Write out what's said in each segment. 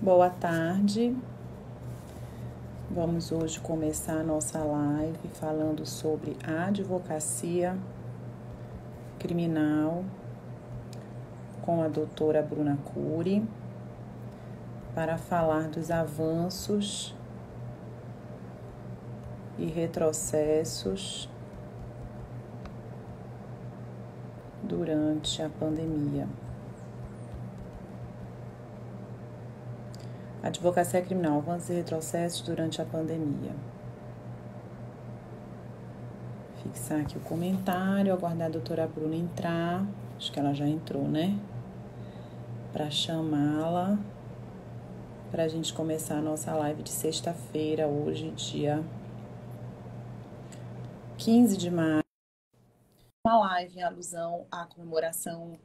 Boa tarde. Vamos hoje começar a nossa live falando sobre a advocacia criminal com a doutora Bruna Cury para falar dos avanços e retrocessos durante a pandemia. Advocacia criminal, avanços e retrocessos durante a pandemia. Fixar aqui o comentário, aguardar a doutora Bruna entrar. Acho que ela já entrou, né? Para chamá-la, para a gente começar a nossa live de sexta-feira, hoje, dia 15 de maio. Uma live em alusão à comemoração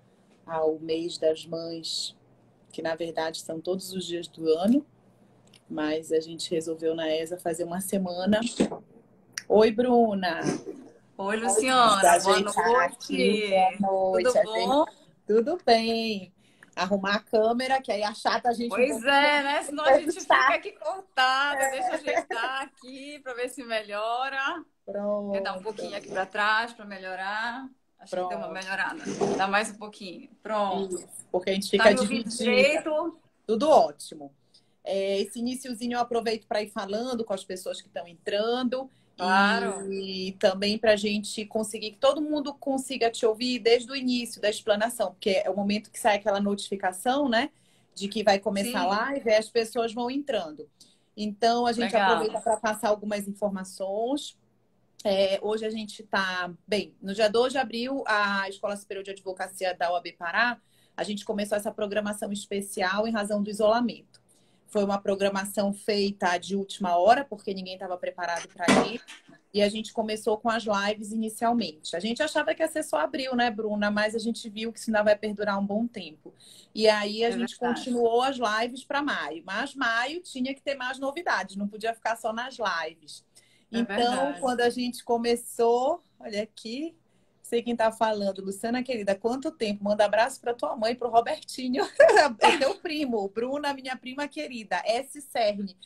ao mês das mães que na verdade são todos os dias do ano, mas a gente resolveu na ESA fazer uma semana. Oi, Bruna! Oi, Luciana! Boa noite! Boa noite! Tudo bom? Tudo bem! Arrumar a câmera, que aí a chata a gente. Pois é, né? Senão a gente fica aqui cortada. É. Deixa eu ajeitar aqui para ver se melhora. Pronto. Vou dar um pouquinho aqui para trás para melhorar. Acho Pronto. que deu uma melhorada. Dá mais um pouquinho. Pronto. Isso, porque a gente fica tá dividindo. Tudo ótimo. É, esse iníciozinho eu aproveito para ir falando com as pessoas que estão entrando. Claro. E, e também para a gente conseguir que todo mundo consiga te ouvir desde o início da explanação, porque é o momento que sai aquela notificação, né? De que vai começar Sim. a live e as pessoas vão entrando. Então, a gente Legal. aproveita para passar algumas informações é, hoje a gente está, bem, no dia 2 de abril, a Escola Superior de Advocacia da OAB Pará, a gente começou essa programação especial em razão do isolamento. Foi uma programação feita de última hora, porque ninguém estava preparado para ir. E a gente começou com as lives inicialmente. A gente achava que ia ser só abril, né, Bruna? Mas a gente viu que isso ainda vai perdurar um bom tempo. E aí a é gente verdade. continuou as lives para maio. Mas maio tinha que ter mais novidades, não podia ficar só nas lives. É então, verdade. quando a gente começou, olha aqui, sei quem está falando, Luciana querida, quanto tempo? Manda abraço para tua mãe, para o Robertinho, é teu primo, Bruna, minha prima querida, S. Cerne.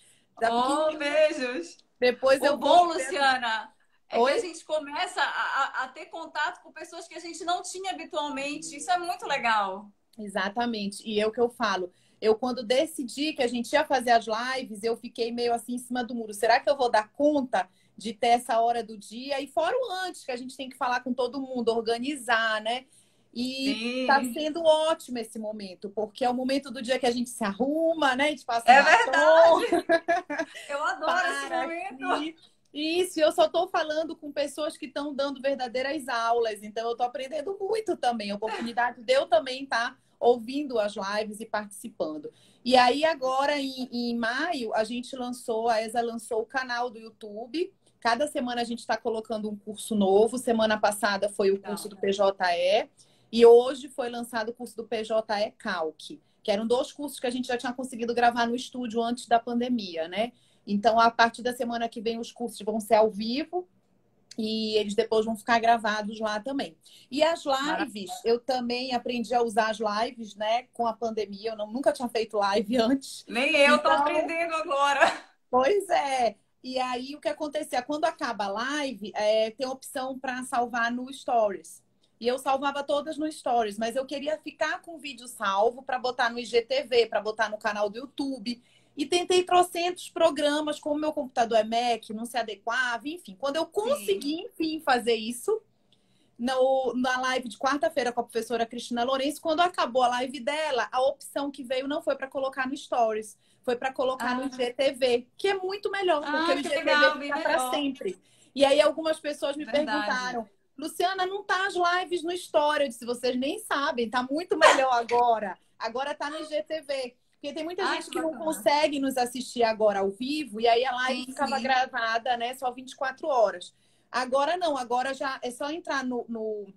oh, beijos! Depois o eu bom, vou... Luciana, é Oi? que a gente começa a, a, ter contato com pessoas que a gente não tinha habitualmente. Isso é muito legal. Exatamente. E é o que eu falo. Eu, quando decidi que a gente ia fazer as lives, eu fiquei meio assim em cima do muro. Será que eu vou dar conta de ter essa hora do dia? E fora o antes, que a gente tem que falar com todo mundo, organizar, né? E está sendo ótimo esse momento, porque é o momento do dia que a gente se arruma, né? A gente passa É verdade! eu adoro esse momento! Aqui. Isso, eu só estou falando com pessoas que estão dando verdadeiras aulas, então eu estou aprendendo muito também. A oportunidade de eu também estar tá ouvindo as lives e participando. E aí, agora, em, em maio, a gente lançou, a ESA lançou o canal do YouTube. Cada semana a gente está colocando um curso novo. Semana passada foi o curso do PJE. E hoje foi lançado o curso do PJE Calc, que eram dois cursos que a gente já tinha conseguido gravar no estúdio antes da pandemia, né? Então, a partir da semana que vem, os cursos vão ser ao vivo e eles depois vão ficar gravados lá também. E as lives, eu também aprendi a usar as lives, né? Com a pandemia, eu não, nunca tinha feito live antes. Nem eu então, tô aprendendo agora. Pois é. E aí o que acontecia? Quando acaba a live, é, tem opção para salvar no Stories. E eu salvava todas no Stories, mas eu queria ficar com o vídeo salvo para botar no IGTV, para botar no canal do YouTube. E tentei trocentos programas, como meu computador é Mac, não se adequava, enfim. Quando eu consegui, Sim. enfim, fazer isso, no, na live de quarta-feira com a professora Cristina Lourenço, quando acabou a live dela, a opção que veio não foi para colocar no Stories, foi para colocar ah. no IGTV, que é muito melhor, porque ah, o IGTV legal, fica para sempre. E aí algumas pessoas me Verdade. perguntaram, Luciana, não tá as lives no Story? Eu disse, vocês nem sabem, tá muito melhor agora. Agora tá no IGTV. Porque tem muita Ai, gente que, que não consegue nos assistir agora ao vivo e aí a live sim, ficava sim. gravada, né? Só 24 horas. Agora não, agora já é só entrar no, no,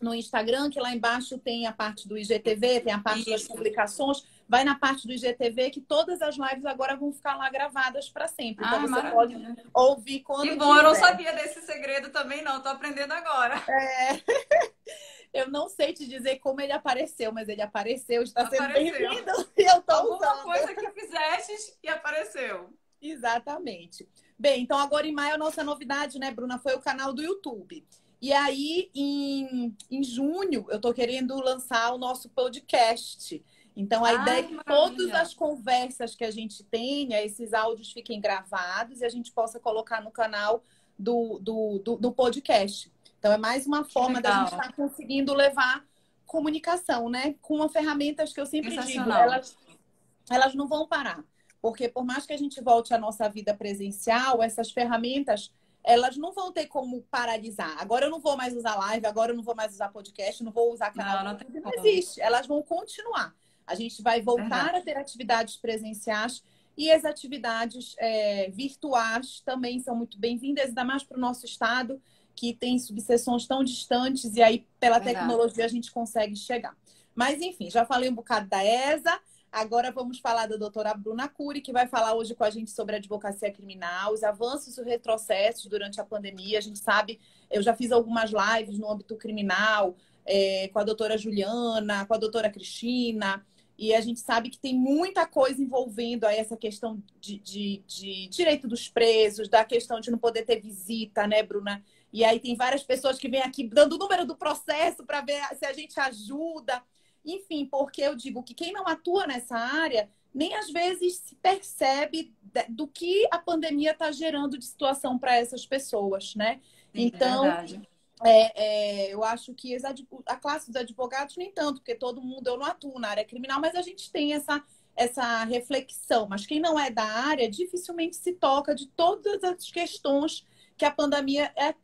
no Instagram, que lá embaixo tem a parte do IGTV, tem a parte Isso. das publicações. Vai na parte do IGTV que todas as lives agora vão ficar lá gravadas para sempre. Então ah, você maravilha. pode ouvir quando. Que bom, quiser. eu não sabia desse segredo também, não. Tô aprendendo agora. É. Eu não sei te dizer como ele apareceu, mas ele apareceu, está sendo bem-vindo. E eu tô Alguma usando. coisa que fizeste e apareceu. Exatamente. Bem, então agora em maio a nossa novidade, né, Bruna, foi o canal do YouTube. E aí, em, em junho, eu tô querendo lançar o nosso podcast. Então, a Ai, ideia é que todas as conversas que a gente tenha, esses áudios fiquem gravados e a gente possa colocar no canal do, do, do, do podcast. Então, é mais uma forma da gente estar tá conseguindo levar comunicação, né? Com ferramentas que eu sempre digo, elas, elas não vão parar. Porque por mais que a gente volte à nossa vida presencial, essas ferramentas elas não vão ter como paralisar. Agora eu não vou mais usar live, agora eu não vou mais usar podcast, não vou usar canal. Não, não, tem não existe. Elas vão continuar. A gente vai voltar Verdade. a ter atividades presenciais e as atividades é, virtuais também são muito bem-vindas, ainda mais para o nosso estado, que tem subseções tão distantes e aí pela Verdade. tecnologia a gente consegue chegar. Mas enfim, já falei um bocado da ESA. Agora vamos falar da doutora Bruna Cury, que vai falar hoje com a gente sobre a advocacia criminal, os avanços e os retrocessos durante a pandemia. A gente sabe, eu já fiz algumas lives no âmbito criminal é, com a doutora Juliana, com a doutora Cristina, e a gente sabe que tem muita coisa envolvendo aí essa questão de, de, de direito dos presos, da questão de não poder ter visita, né, Bruna? E aí tem várias pessoas que vêm aqui dando o número do processo para ver se a gente ajuda. Enfim, porque eu digo que quem não atua nessa área nem às vezes se percebe do que a pandemia está gerando de situação para essas pessoas, né? Sim, é então, é, é, eu acho que a classe dos advogados nem tanto, porque todo mundo, eu não atuo na área criminal, mas a gente tem essa, essa reflexão. Mas quem não é da área dificilmente se toca de todas as questões que a pandemia é,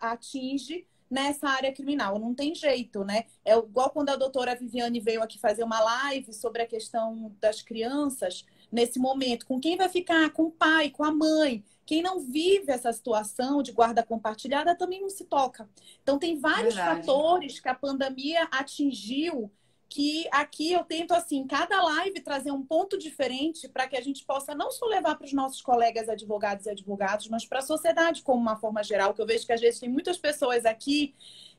atinge nessa área criminal. Não tem jeito, né? É igual quando a doutora Viviane veio aqui fazer uma live sobre a questão das crianças nesse momento. Com quem vai ficar? Com o pai, com a mãe. Quem não vive essa situação de guarda compartilhada também não se toca. Então, tem vários Verdade. fatores que a pandemia atingiu que aqui eu tento, assim, cada live trazer um ponto diferente para que a gente possa não só levar para os nossos colegas advogados e advogados, mas para a sociedade como uma forma geral, que eu vejo que às vezes tem muitas pessoas aqui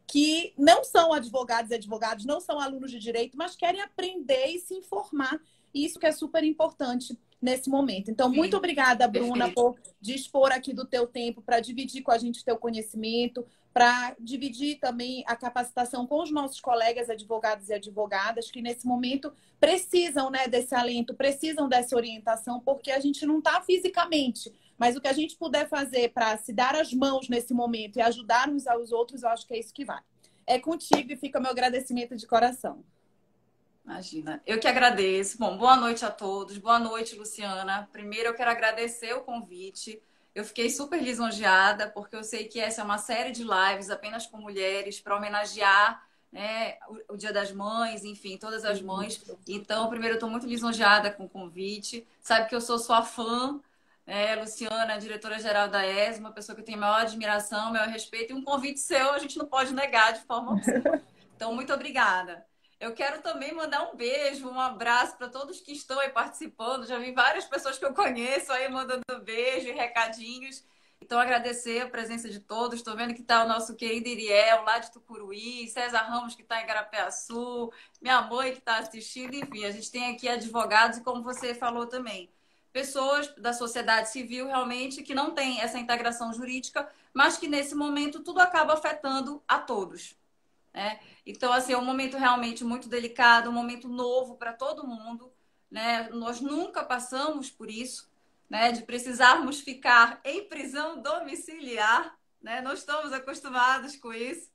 que não são advogados e advogados, não são alunos de direito, mas querem aprender e se informar. E isso que é super importante nesse momento. Então, muito obrigada, Bruna, Perfeito. por dispor aqui do teu tempo para dividir com a gente o teu conhecimento, para dividir também a capacitação com os nossos colegas advogados e advogadas que nesse momento precisam né, desse alento, precisam dessa orientação, porque a gente não está fisicamente. Mas o que a gente puder fazer para se dar as mãos nesse momento e ajudar uns aos outros, eu acho que é isso que vale. É contigo e fica meu agradecimento de coração. Imagina. Eu que agradeço. Bom, boa noite a todos. Boa noite, Luciana. Primeiro, eu quero agradecer o convite. Eu fiquei super lisonjeada, porque eu sei que essa é uma série de lives apenas com mulheres para homenagear né, o, o, Dia das Mães, enfim, todas as mães. Então, primeiro, eu estou muito lisonjeada com o convite. Sabe que eu sou sua fã, né, Luciana, diretora-geral da ESMA, uma pessoa que eu tenho maior admiração, maior respeito, e um convite seu a gente não pode negar de forma alguma. Então, muito obrigada. Eu quero também mandar um beijo, um abraço para todos que estão aí participando. Já vi várias pessoas que eu conheço aí mandando beijo e recadinhos. Então, agradecer a presença de todos. Estou vendo que está o nosso querido Iriel, lá de Tucuruí, César Ramos, que está em Garapé-Açu, minha mãe que está assistindo. Enfim, a gente tem aqui advogados e, como você falou também, pessoas da sociedade civil realmente que não tem essa integração jurídica, mas que nesse momento tudo acaba afetando a todos. Né? Então, assim, é um momento realmente muito delicado, um momento novo para todo mundo. Né? Nós nunca passamos por isso, né? de precisarmos ficar em prisão domiciliar. Né? Não estamos acostumados com isso.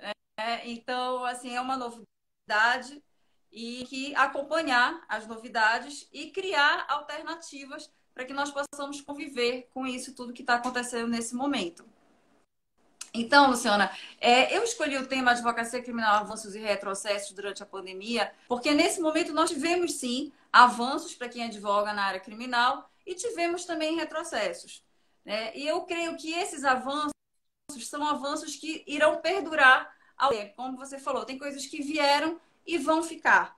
Né? Então, assim, é uma novidade e que acompanhar as novidades e criar alternativas para que nós possamos conviver com isso tudo que está acontecendo nesse momento. Então, Luciana, é, eu escolhi o tema advocacia criminal, avanços e retrocessos durante a pandemia, porque nesse momento nós tivemos sim avanços para quem advoga na área criminal e tivemos também retrocessos. Né? E eu creio que esses avanços são avanços que irão perdurar ao tempo. Como você falou, tem coisas que vieram e vão ficar.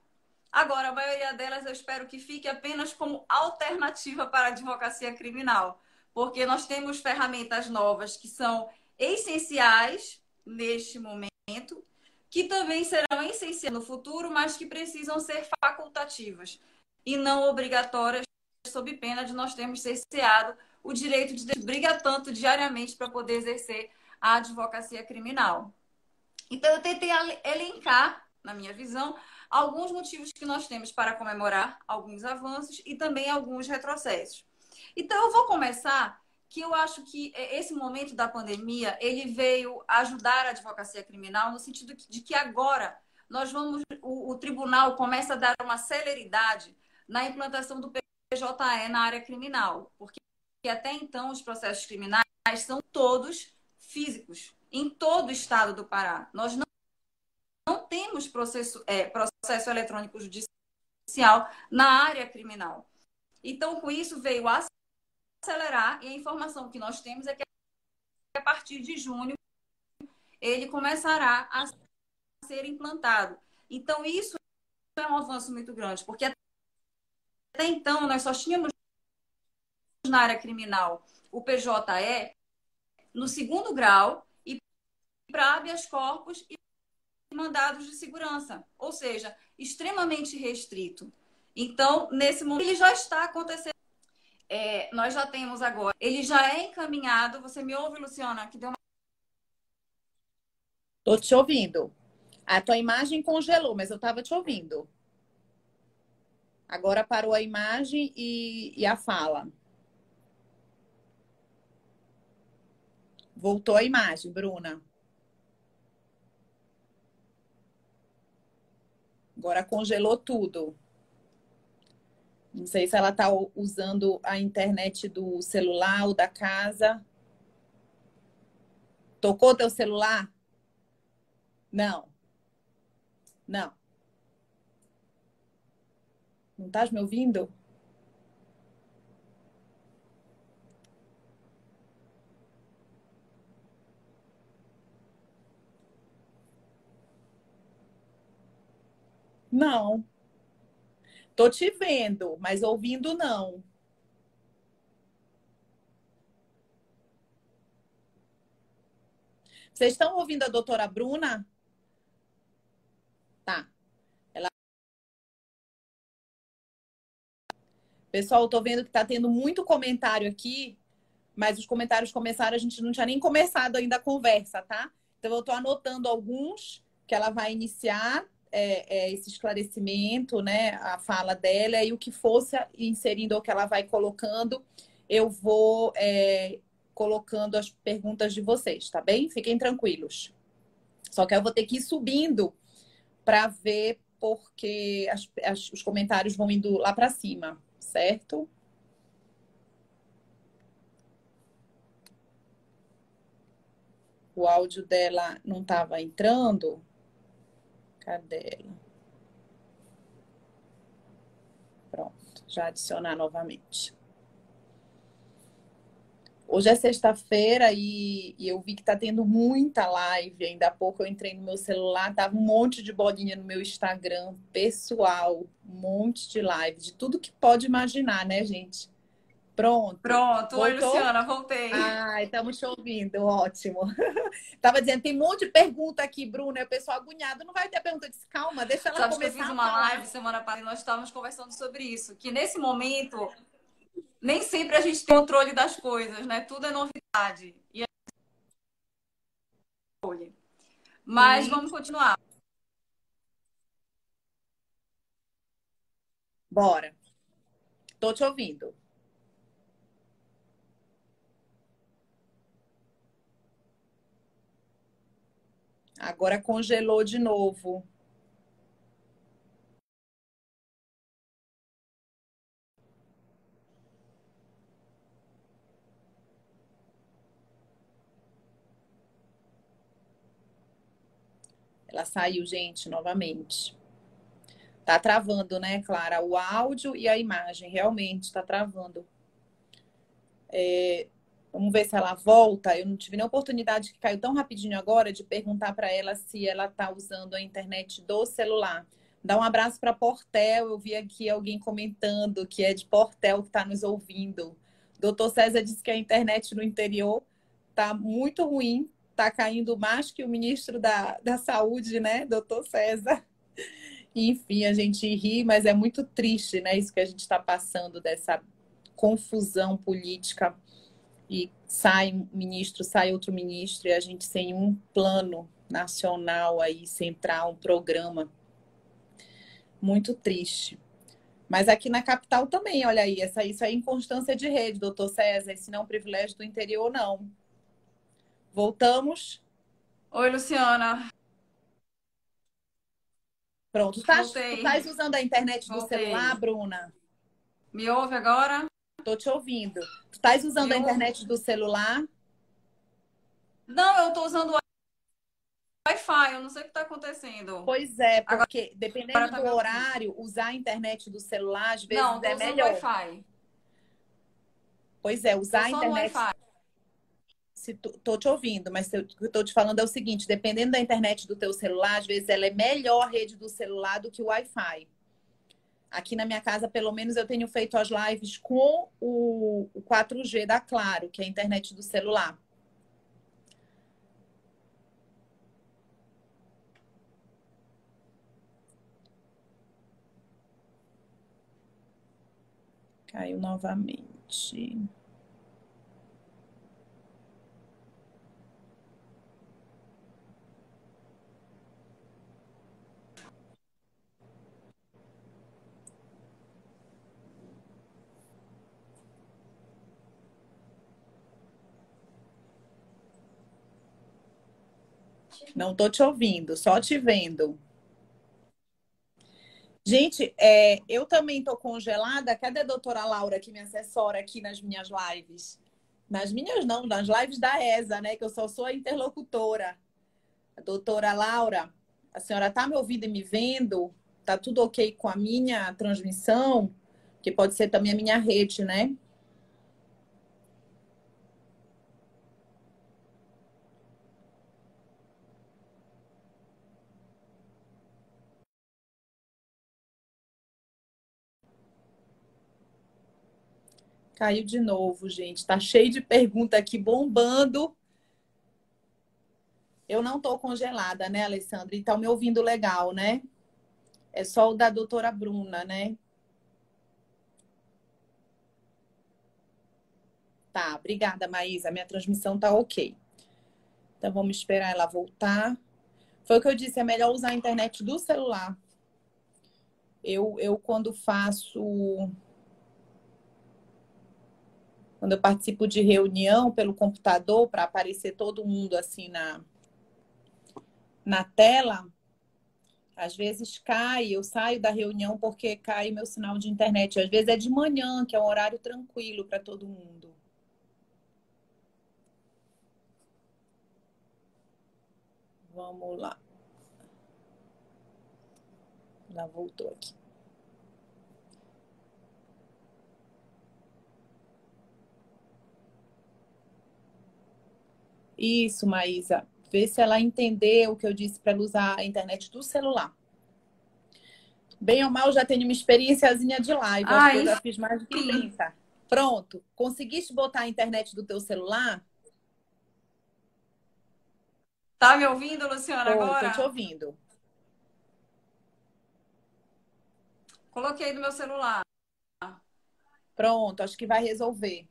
Agora, a maioria delas eu espero que fique apenas como alternativa para a advocacia criminal, porque nós temos ferramentas novas que são essenciais neste momento, que também serão essenciais no futuro, mas que precisam ser facultativas e não obrigatórias, sob pena de nós termos cerceado o direito de briga tanto diariamente para poder exercer a advocacia criminal. Então, eu tentei elencar, na minha visão, alguns motivos que nós temos para comemorar alguns avanços e também alguns retrocessos. Então, eu vou começar que eu acho que esse momento da pandemia ele veio ajudar a advocacia criminal no sentido de que agora nós vamos o, o tribunal começa a dar uma celeridade na implantação do PJE na área criminal, porque até então os processos criminais são todos físicos em todo o estado do Pará. Nós não, não temos processo, é, processo eletrônico judicial na área criminal. Então, com isso, veio acelerar e a informação que nós temos é que a partir de junho ele começará a ser implantado. Então, isso é um avanço muito grande, porque até então nós só tínhamos na área criminal o PJE no segundo grau e para habeas corpus e mandados de segurança, ou seja, extremamente restrito. Então, nesse momento, ele já está acontecendo. É, nós já temos agora, ele já é encaminhado. Você me ouve, Luciana? Que deu uma... Tô te ouvindo. A tua imagem congelou, mas eu estava te ouvindo. Agora parou a imagem e, e a fala. Voltou a imagem, Bruna. Agora congelou tudo. Não sei se ela está usando a internet do celular ou da casa. Tocou teu celular? Não. Não. Não estás me ouvindo? Não. Tô te vendo, mas ouvindo não. Vocês estão ouvindo a doutora Bruna? Tá. Ela... Pessoal, tô vendo que tá tendo muito comentário aqui, mas os comentários começaram, a gente não tinha nem começado ainda a conversa, tá? Então eu tô anotando alguns que ela vai iniciar é, é, esse esclarecimento, né, a fala dela e o que fosse inserindo o que ela vai colocando, eu vou é, colocando as perguntas de vocês, tá bem? Fiquem tranquilos. Só que eu vou ter que ir subindo para ver porque as, as, os comentários vão indo lá para cima, certo? O áudio dela não estava entrando. Cadê ela? Pronto, já adicionar novamente. Hoje é sexta-feira e, e, eu vi que tá tendo muita live. Ainda há pouco eu entrei no meu celular, tava um monte de bolinha no meu Instagram pessoal, um monte de live, de tudo que pode imaginar, né, gente? Pronto. Pronto. Oi, Luciana, voltei. Ai, estamos te ouvindo, ótimo. Tava dizendo, tem um monte de pergunta aqui, Bruna, o pessoal agoniado não vai ter pergunta. Eu disse, calma, deixa ela Sabe começar. Que eu fiz uma live semana passada e nós estávamos conversando sobre isso, que nesse momento nem sempre a gente tem controle das coisas, né? Tudo é novidade. E é... Mas Sim. vamos continuar. Bora. Tô te ouvindo. Agora congelou de novo. Ela saiu, gente, novamente. Tá travando, né, Clara? O áudio e a imagem, realmente, tá travando. É, Vamos ver se ela volta. Eu não tive nem oportunidade que caiu tão rapidinho agora de perguntar para ela se ela está usando a internet do celular. Dá um abraço para Portel. Eu vi aqui alguém comentando que é de Portel que está nos ouvindo. Doutor César disse que a internet no interior está muito ruim está caindo mais que o ministro da, da Saúde, né, doutor César. Enfim, a gente ri, mas é muito triste, né? Isso que a gente está passando dessa confusão política e sai um ministro, sai outro ministro e a gente sem um plano nacional aí central, um programa muito triste. Mas aqui na capital também, olha aí, essa, isso é inconstância de rede, doutor César, esse não é um privilégio do interior, não. Voltamos. Oi, Luciana. Pronto. Tu estás tá usando a internet do Voltei. celular, Bruna? Me ouve agora? Tô te ouvindo. Tu estás usando Me a internet do celular? Não, eu estou usando o Wi-Fi, eu não sei o que está acontecendo. Pois é, porque agora, dependendo tá do horário, usar a internet do celular às vezes não, é melhor. Wi-Fi. Pois é, usar a internet se tô te ouvindo, mas o que eu tô te falando é o seguinte: dependendo da internet do teu celular, às vezes ela é melhor a rede do celular do que o Wi-Fi. Aqui na minha casa, pelo menos, eu tenho feito as lives com o, o 4G da Claro, que é a internet do celular. Caiu novamente. Não estou te ouvindo, só te vendo. Gente, é, eu também estou congelada. Cadê a doutora Laura, que me assessora aqui nas minhas lives? Nas minhas não, nas lives da ESA, né? Que eu só sou a interlocutora. A doutora Laura, a senhora está me ouvindo e me vendo? Tá tudo ok com a minha transmissão? Que pode ser também a minha rede, né? Caiu de novo, gente. Tá cheio de pergunta aqui bombando. Eu não tô congelada, né, Alessandra? E tá me ouvindo legal, né? É só o da doutora Bruna, né? Tá, obrigada, Maísa. Minha transmissão tá ok. Então vamos esperar ela voltar. Foi o que eu disse, é melhor usar a internet do celular. Eu, eu quando faço quando eu participo de reunião pelo computador para aparecer todo mundo assim na na tela, às vezes cai, eu saio da reunião porque cai meu sinal de internet. Às vezes é de manhã, que é um horário tranquilo para todo mundo. Vamos lá. Já voltou aqui. Isso, Maísa. Vê se ela entendeu o que eu disse para ela usar a internet do celular. Bem ou mal, já tenho uma experiênciazinha de live. Ai, Acho que eu já fiz mais de 30. Pronto. Conseguiste botar a internet do teu celular? Tá me ouvindo, Luciana, agora? Tô te ouvindo. Coloquei no meu celular. Pronto, acho que vai resolver.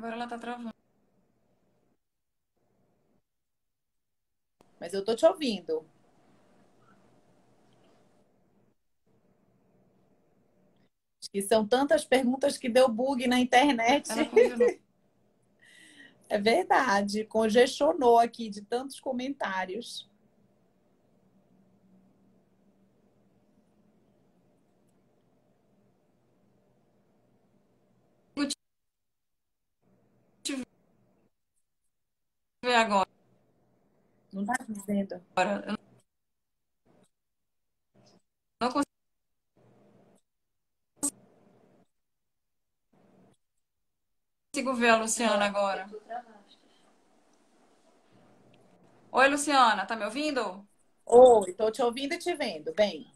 Agora ela tá travando. Mas eu tô te ouvindo. que são tantas perguntas que deu bug na internet. é verdade, congestionou aqui de tantos comentários. Ver agora. Não tá dizendo. Agora, eu não consigo ver a Luciana agora. Oi, Luciana, tá me ouvindo? Oi, tô te ouvindo e te vendo. Bem.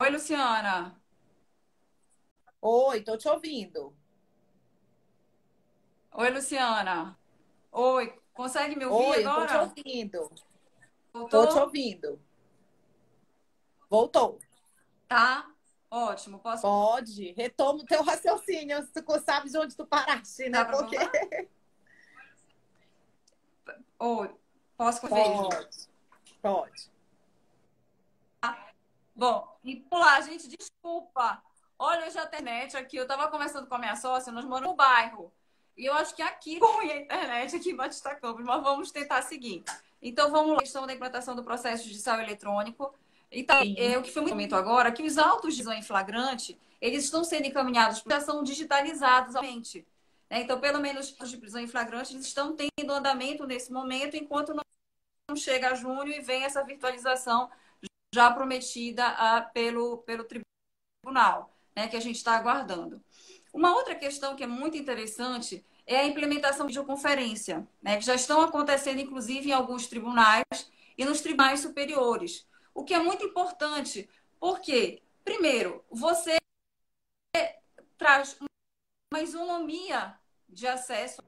Oi, Luciana. Oi, tô te ouvindo. Oi, Luciana. Oi, consegue me ouvir Oi, agora? Oi, tô te ouvindo. Voltou? Tô te ouvindo. Voltou. Tá? Ótimo. Posso... Pode. Retoma o teu raciocínio. Se tu sabes onde tu paraste, né? Porque... Oi, posso conferir? Pode. Pode. Bom, e pular, gente, desculpa. Olha, hoje a internet aqui, eu tava conversando com a minha sócia, nós moramos no bairro. E eu acho que aqui ruim a internet aqui em Batista Campos, mas vamos tentar seguir. Então, vamos lá, questão da implantação do processo judicial eletrônico. Então, é, o que foi muito momento agora, que os autos de prisão em flagrante, eles estão sendo encaminhados, já são digitalizados atualmente. Né? Então, pelo menos os de prisão em flagrante, eles estão tendo andamento nesse momento, enquanto não chega a junho e vem essa virtualização já prometida a, pelo, pelo tribunal, né, que a gente está aguardando. Uma outra questão que é muito interessante é a implementação de videoconferência, né, que já estão acontecendo, inclusive, em alguns tribunais e nos tribunais superiores. O que é muito importante, porque, primeiro, você traz uma isonomia de acesso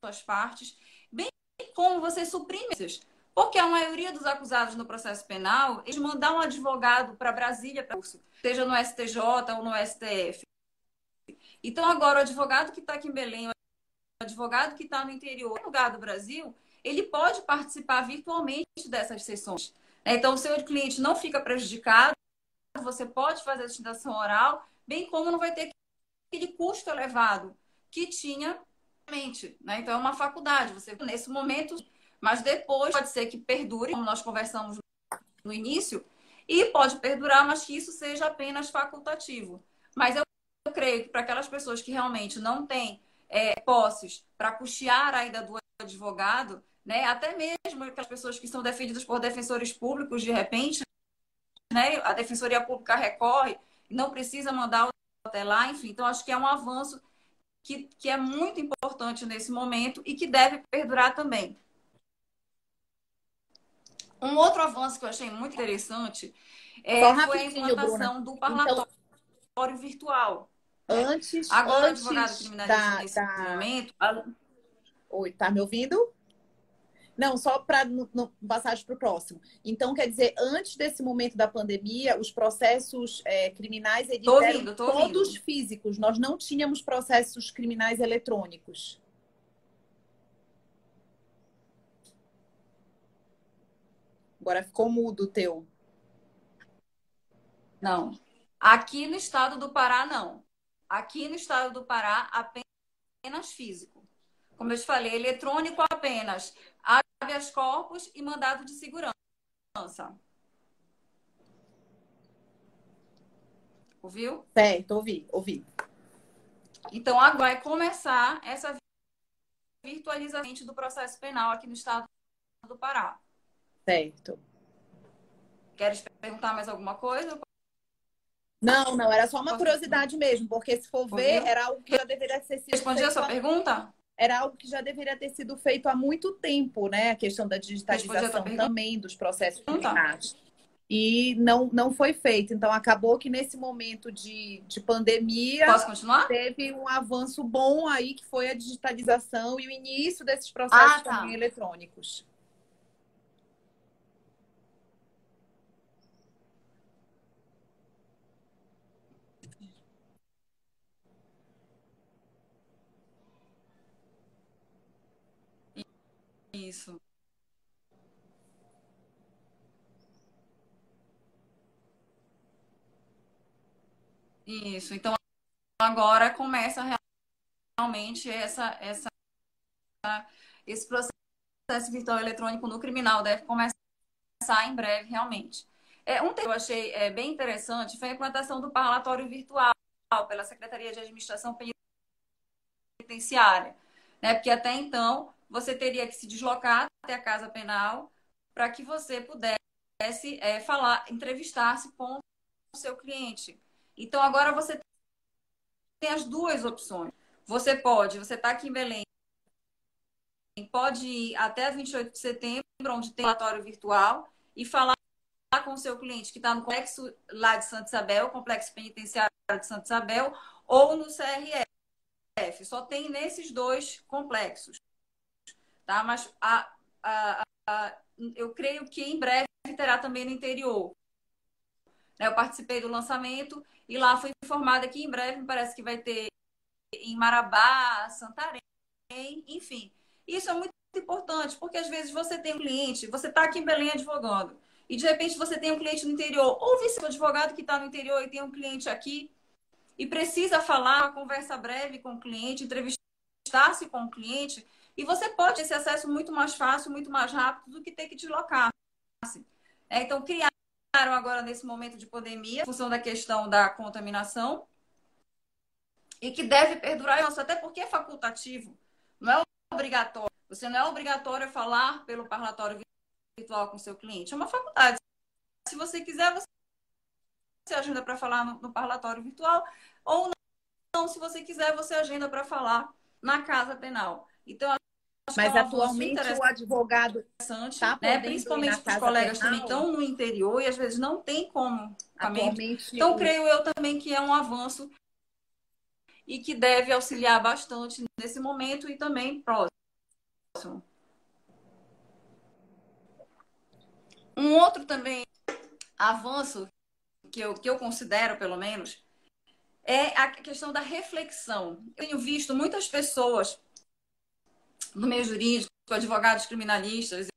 às partes, bem como você suprime porque a maioria dos acusados no processo penal, eles mandam um advogado para Brasília, seja no STJ ou no STF. Então, agora, o advogado que está aqui em Belém, o advogado que está no interior, no lugar do Brasil, ele pode participar virtualmente dessas sessões. Então, o seu cliente não fica prejudicado, você pode fazer a sustentação oral, bem como não vai ter aquele custo elevado que tinha mente. Né? Então, é uma faculdade. Você, nesse momento, mas depois pode ser que perdure, como nós conversamos no início, e pode perdurar, mas que isso seja apenas facultativo. Mas eu, eu creio que para aquelas pessoas que realmente não têm é, posses para custear a ida do advogado, né, até mesmo aquelas pessoas que são defendidas por defensores públicos, de repente, né, a Defensoria Pública recorre, não precisa mandar até lá, enfim. Então, acho que é um avanço que, que é muito importante nesse momento e que deve perdurar também. Um outro avanço que eu achei muito interessante é, foi a implantação Bruna. do parlatório então, virtual. Antes, Agora, antes o advogado criminalista da, nesse da... momento. A... Oi, tá me ouvindo? Não, só para passagem para o próximo. Então, quer dizer, antes desse momento da pandemia, os processos é, criminais eles tô eram todos físicos. Nós não tínhamos processos criminais eletrônicos. Agora ficou mudo o teu. Não. Aqui no estado do Pará, não. Aqui no estado do Pará, apenas físico. Como eu te falei, eletrônico apenas habeas corpus e mandado de segurança. Ouviu? Certo, ouvi, ouvi. Então, agora vai começar essa virtualização do processo penal aqui no estado do Pará. Certo. Queres perguntar mais alguma coisa? Não, não, era só uma curiosidade mesmo, porque se for ver, era algo que já deveria ter sido. Respondi a sua pergunta? Era algo que já deveria ter sido feito há muito tempo, né? A questão da digitalização também dos processos criminais. E não, não foi feito. Então, acabou que nesse momento de, de pandemia. Posso continuar? Teve um avanço bom aí, que foi a digitalização e o início desses processos ah, tá. também eletrônicos. Isso. Isso. Então agora começa realmente essa, essa, esse processo virtual eletrônico no criminal deve começar em breve realmente. É, um tema que eu achei é, bem interessante foi a implantação do parlatório virtual pela Secretaria de Administração Penitenciária, né? Porque até então você teria que se deslocar até a casa penal para que você pudesse é, falar, entrevistar-se com o seu cliente. Então, agora você tem as duas opções. Você pode, você está aqui em Belém, pode ir até 28 de setembro, onde tem relatório virtual, e falar com o seu cliente que está no complexo lá de Santa Isabel, complexo penitenciário de Santa Isabel, ou no CRF. Só tem nesses dois complexos. Tá? Mas a, a, a, eu creio que em breve terá também no interior. Né, eu participei do lançamento e lá foi informada que em breve me parece que vai ter em Marabá, Santarém, enfim. Isso é muito importante, porque às vezes você tem um cliente, você está aqui em Belém advogando, e de repente você tem um cliente no interior, ou vice advogado que está no interior e tem um cliente aqui, e precisa falar uma conversa breve com o cliente, entrevistar-se com o cliente, e você pode ter esse acesso muito mais fácil, muito mais rápido do que ter que deslocar. É, então, criaram agora nesse momento de pandemia, em função da questão da contaminação, e que deve perdurar, até porque é facultativo, não é obrigatório. Você não é obrigatório falar pelo parlatório virtual com seu cliente, é uma faculdade. Se você quiser, você agenda para falar no, no parlatório virtual, ou não, se você quiser, você agenda para falar na casa penal. Então, mas é atualmente o advogado está né? principalmente os colegas penal. também estão no interior e às vezes não tem como. Atualmente, então, creio eu também que é um avanço e que deve auxiliar bastante nesse momento e também próximo. Um outro também avanço que eu, que eu considero, pelo menos, é a questão da reflexão. Eu tenho visto muitas pessoas no meio jurídico, advogados criminalistas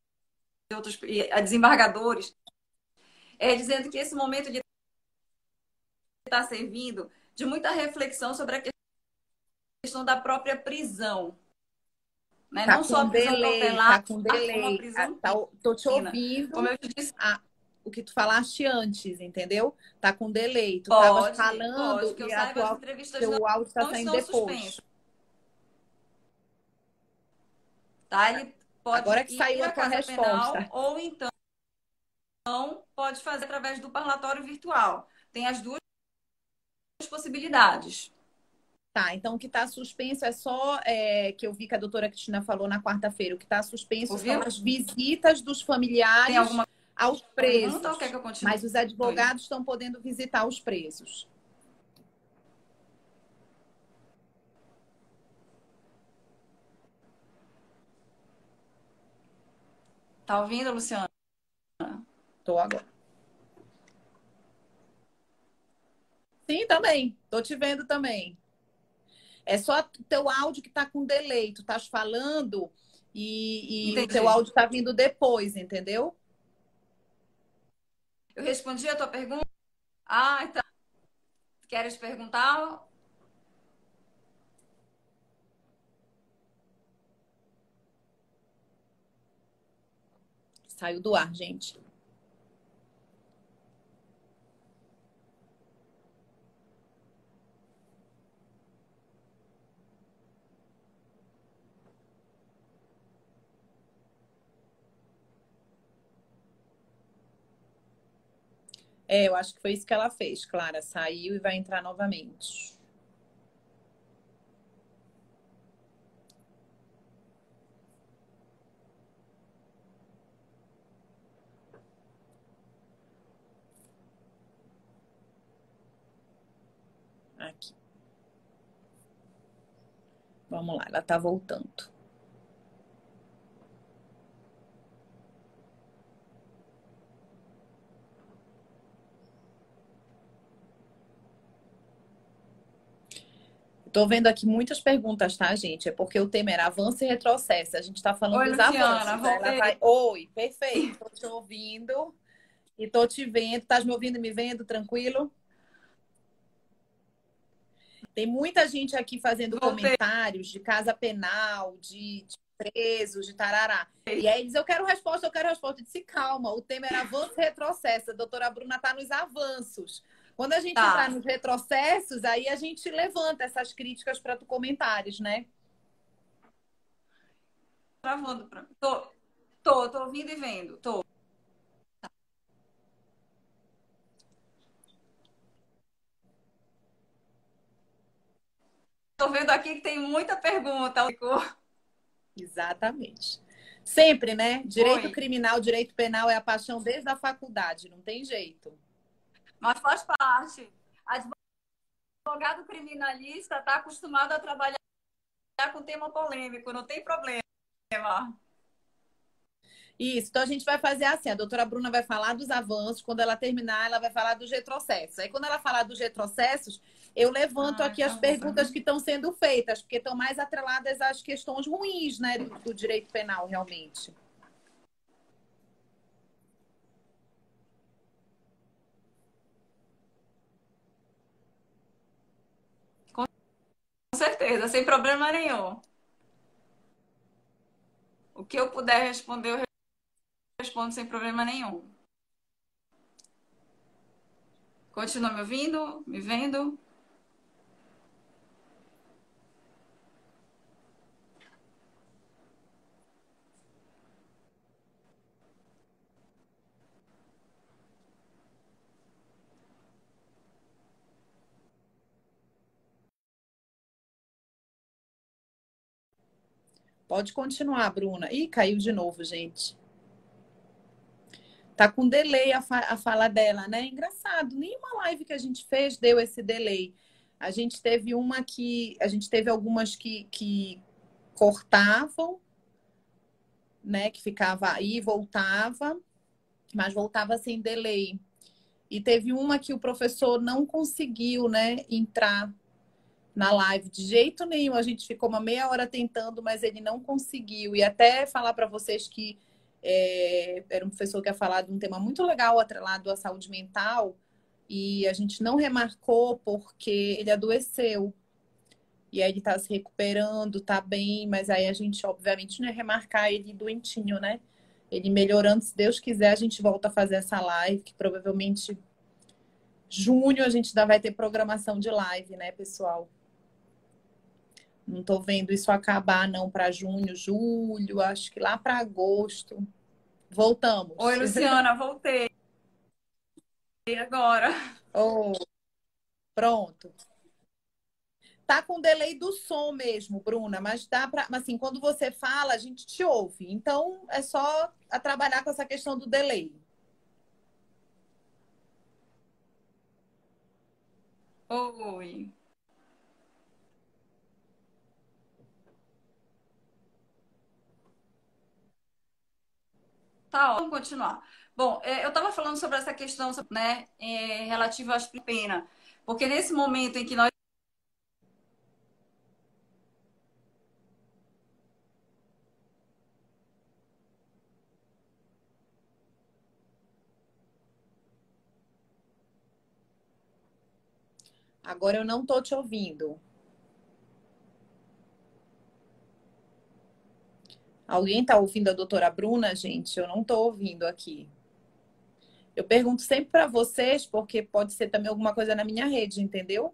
e outros e desembargadores, é, dizendo que esse momento de está servindo de muita reflexão sobre a questão da própria prisão. Né? Tá Não só a prisão delay, cautelar, tá com delay. prisão ah, tá, tô te ouvindo. Como eu te disse, ah, o que tu falaste antes, entendeu? Tá com delay. Tu pode, falando pode, e a tua, teu áudio está saindo depois. Suspenso. Tá? Ele pode Agora que saiu a resposta. Penal, ou então pode fazer através do parlatório virtual. Tem as duas possibilidades. Tá, então o que está suspenso é só é, que eu vi que a doutora Cristina falou na quarta-feira. O que está suspenso Ouviu? são as visitas dos familiares alguma... aos presos. Mas os advogados estão podendo visitar os presos. Tá ouvindo, Luciana? Tô agora. Sim, também. Tô te vendo também. É só teu áudio que tá com delay. Tu estás falando e, e o teu áudio tá vindo depois, entendeu? Eu respondi a tua pergunta? Ah, então. Queres perguntar? Saiu do ar, gente. É, eu acho que foi isso que ela fez, Clara. Saiu e vai entrar novamente. Aqui. Vamos lá, ela tá voltando. Estou vendo aqui muitas perguntas, tá, gente? É porque o tema era avanço e retrocesso. A gente está falando Oi, dos Luciana, avanços. Né? Vai... Oi, perfeito. Estou te ouvindo e estou te vendo. Estás me ouvindo e me vendo? Tranquilo? Tem muita gente aqui fazendo comentários de casa penal, de, de, presos, de tarará. E aí diz, eu quero resposta, eu quero resposta. Eu disse, calma, o tema era avanço e retrocesso. A doutora Bruna está nos avanços. Quando a gente tá. entrar nos retrocessos, aí a gente levanta essas críticas para tu comentários, né? Travando para Tô, tô, tô ouvindo e vendo. Tô. Estou vendo aqui que tem muita pergunta. Exatamente. Sempre, né? Direito Oi. criminal, direito penal é a paixão desde a faculdade, não tem jeito. Mas faz parte. advogado criminalista está acostumado a trabalhar com tema polêmico, não tem problema. Isso, então a gente vai fazer assim: a doutora Bruna vai falar dos avanços, quando ela terminar, ela vai falar dos retrocessos. Aí, quando ela falar dos retrocessos, eu levanto ah, aqui as tá perguntas que estão sendo feitas, porque estão mais atreladas às questões ruins né, do, do direito penal, realmente. Com certeza, sem problema nenhum. O que eu puder responder, eu respondo sem problema nenhum. Continua me ouvindo? Me vendo? Pode continuar, Bruna. Ih, caiu de novo, gente. Tá com delay a, fa a fala dela, né? Engraçado, nenhuma live que a gente fez deu esse delay. A gente teve uma que. A gente teve algumas que, que cortavam, né? Que ficava aí, voltava, mas voltava sem delay. E teve uma que o professor não conseguiu, né, entrar na live de jeito nenhum. A gente ficou uma meia hora tentando, mas ele não conseguiu. E até falar para vocês que é, era um professor que ia falar de um tema muito legal atrelado à saúde mental e a gente não remarcou porque ele adoeceu. E aí ele tá se recuperando, tá bem, mas aí a gente, obviamente, não ia remarcar ele doentinho, né? Ele melhorando, se Deus quiser, a gente volta a fazer essa live, que provavelmente junho a gente ainda vai ter programação de live, né, pessoal? Não estou vendo isso acabar, não, para junho, julho, acho que lá para agosto. Voltamos. Oi, Luciana, voltei. E agora? Oh, pronto. Tá com delay do som mesmo, Bruna, mas dá para, assim, quando você fala, a gente te ouve. Então é só a trabalhar com essa questão do delay. Oi. Tá, vamos continuar. Bom, é, eu estava falando sobre essa questão né, é, relativa às pena, porque nesse momento em que nós Agora eu não estou te ouvindo. Alguém está ouvindo a doutora Bruna, gente? Eu não estou ouvindo aqui. Eu pergunto sempre para vocês, porque pode ser também alguma coisa na minha rede, entendeu?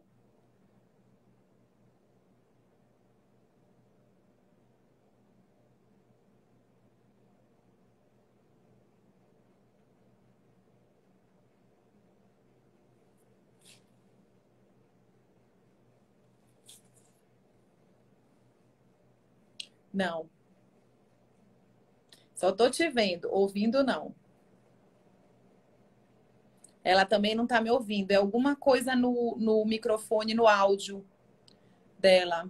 Não. Só tô te vendo, ouvindo não. Ela também não tá me ouvindo. É alguma coisa no, no microfone, no áudio dela.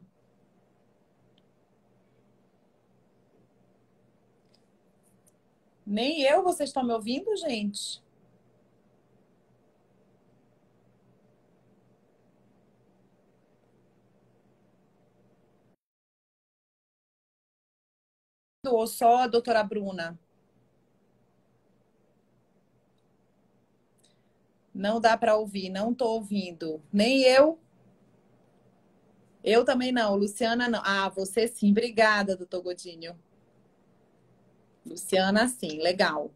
Nem eu, vocês estão me ouvindo, gente? Ou só a doutora Bruna? Não dá para ouvir, não estou ouvindo. Nem eu. Eu também não. Luciana não. Ah, você sim. Obrigada, doutor Godinho. Luciana, sim. Legal.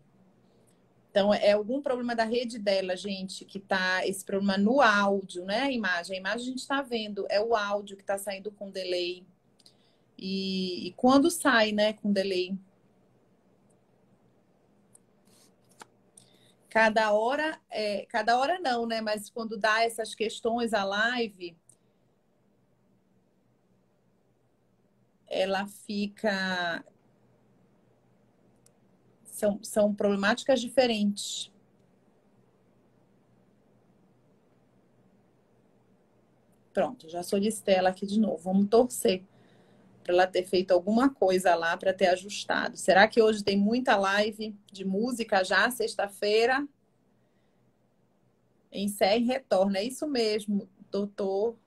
Então, é algum problema da rede dela, gente, que tá esse problema no áudio, né? A imagem. A imagem a gente está vendo, é o áudio que está saindo com delay. E, e quando sai, né, com delay? Cada hora, é, cada hora não, né? Mas quando dá essas questões à live, ela fica. São, são problemáticas diferentes. Pronto, já solicitei ela aqui de novo. Vamos torcer para ela ter feito alguma coisa lá para ter ajustado. Será que hoje tem muita live de música já, sexta-feira? Encerra e retorna. É isso mesmo, doutor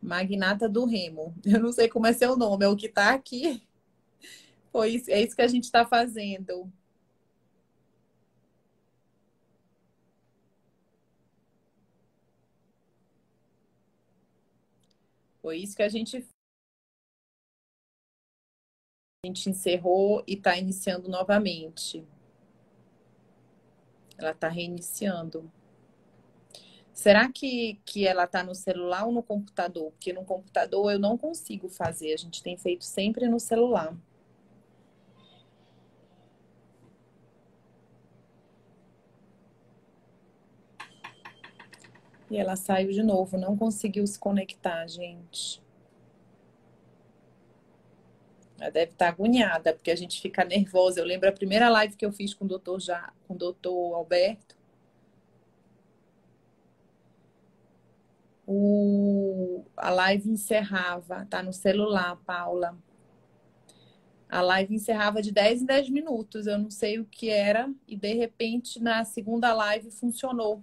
Magnata do Remo. Eu não sei como é seu nome, é o que está aqui. Foi, é isso que a gente está fazendo. Foi isso que a gente a gente encerrou e está iniciando novamente. Ela está reiniciando. Será que, que ela está no celular ou no computador? Porque no computador eu não consigo fazer. A gente tem feito sempre no celular. E ela saiu de novo, não conseguiu se conectar, gente. Ela deve estar agoniada, porque a gente fica nervosa. Eu lembro a primeira live que eu fiz com o doutor já, com o doutor Alberto. O, a live encerrava, tá no celular, Paula. A live encerrava de 10 em 10 minutos, eu não sei o que era, e de repente na segunda live funcionou.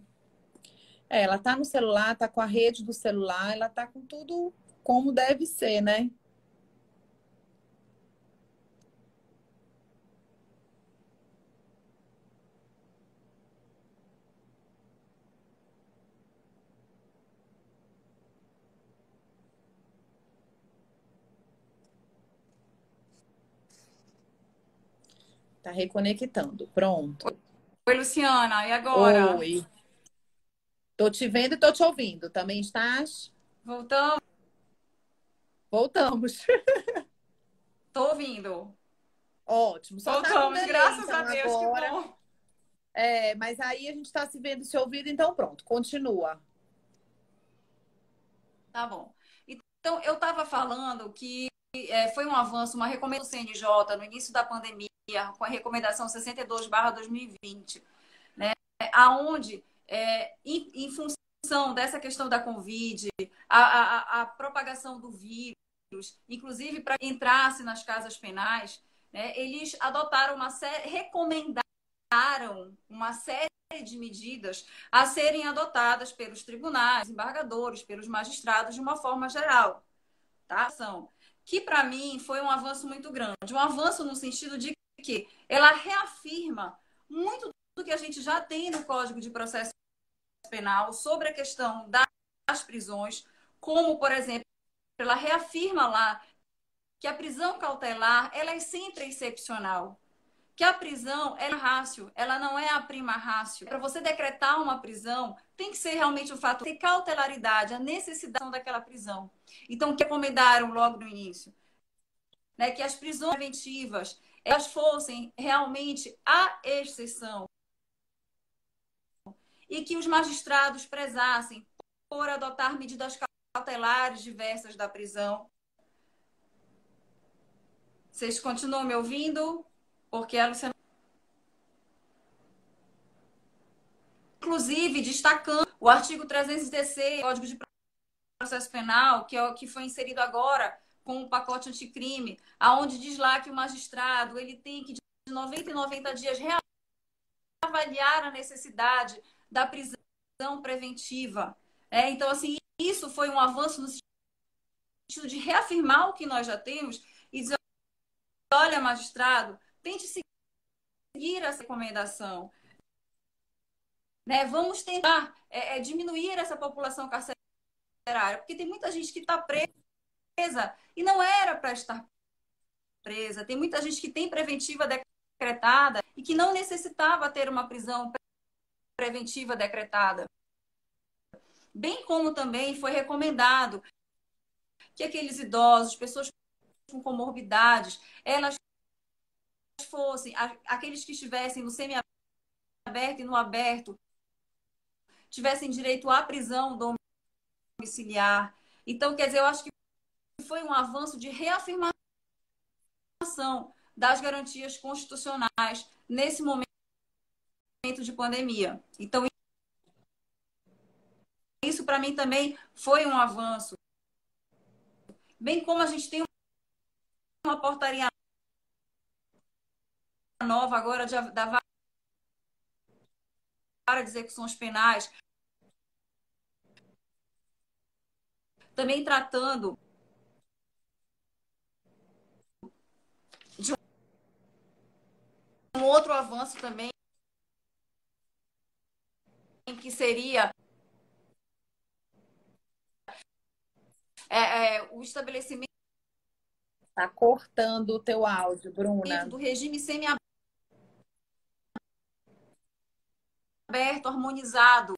É, ela tá no celular, tá com a rede do celular, ela tá com tudo como deve ser, né? Tá reconectando. Pronto. Oi, Luciana. E agora? Oi. Tô te vendo e tô te ouvindo. Também estás? Voltamos. Voltamos. Tô ouvindo. Ótimo. Só tá Voltamos, tá graças então, a Deus, agora. que bom. É, mas aí a gente está se vendo e se ouvindo, então pronto, continua. Tá bom. Então, eu estava falando que é, foi um avanço, uma recomendação do CNJ no início da pandemia, com a recomendação 62/2020, né? Aonde é, em, em, função dessa questão da Covid, a, a, a propagação do vírus, inclusive para entrasse nas casas penais, né, eles adotaram uma série, recomendaram uma série de medidas a serem adotadas pelos tribunais, embargadores, pelos magistrados de uma forma geral, tá? Que para mim foi um avanço muito grande, um avanço no sentido de que ela reafirma muito do que a gente já tem no Código de Processo Penal sobre a questão das prisões, como, por exemplo, ela reafirma lá que a prisão cautelar ela é sempre excepcional. Que a prisão é rácio, ela não é a prima rácio. Para você decretar uma prisão, tem que ser realmente o fato de cautelaridade, a necessidade daquela prisão. Então, que recomendaram logo no início? Né, que as prisões preventivas elas fossem realmente a exceção e que os magistrados prezassem por adotar medidas cautelares diversas da prisão. Vocês continuam me ouvindo? Porque a Luciana. Inclusive, destacando o artigo 316 do Código de Processo Penal, que, é o que foi inserido agora com o pacote anticrime, aonde diz lá que o magistrado ele tem que, de 90 em 90 dias, reavaliar a necessidade da prisão preventiva. É, então, assim, isso foi um avanço no sentido de reafirmar o que nós já temos e dizer, olha, magistrado, tente seguir essa recomendação. Né? Vamos tentar é, é, diminuir essa população carcerária, porque tem muita gente que está presa e não era para estar presa. Tem muita gente que tem preventiva decretada e que não necessitava ter uma prisão preventiva decretada. Bem como também foi recomendado que aqueles idosos, pessoas com comorbidades, elas fossem, aqueles que estivessem no semi-aberto e no aberto, tivessem direito à prisão domiciliar. Então, quer dizer, eu acho que foi um avanço de reafirmação das garantias constitucionais nesse momento de pandemia. Então, isso para mim também foi um avanço. Bem como a gente tem uma portaria nova agora de, da vara de execuções penais, também tratando um outro avanço também que seria é, é, o estabelecimento Tá cortando o teu áudio, Bruna. Do regime semi aberto, harmonizado.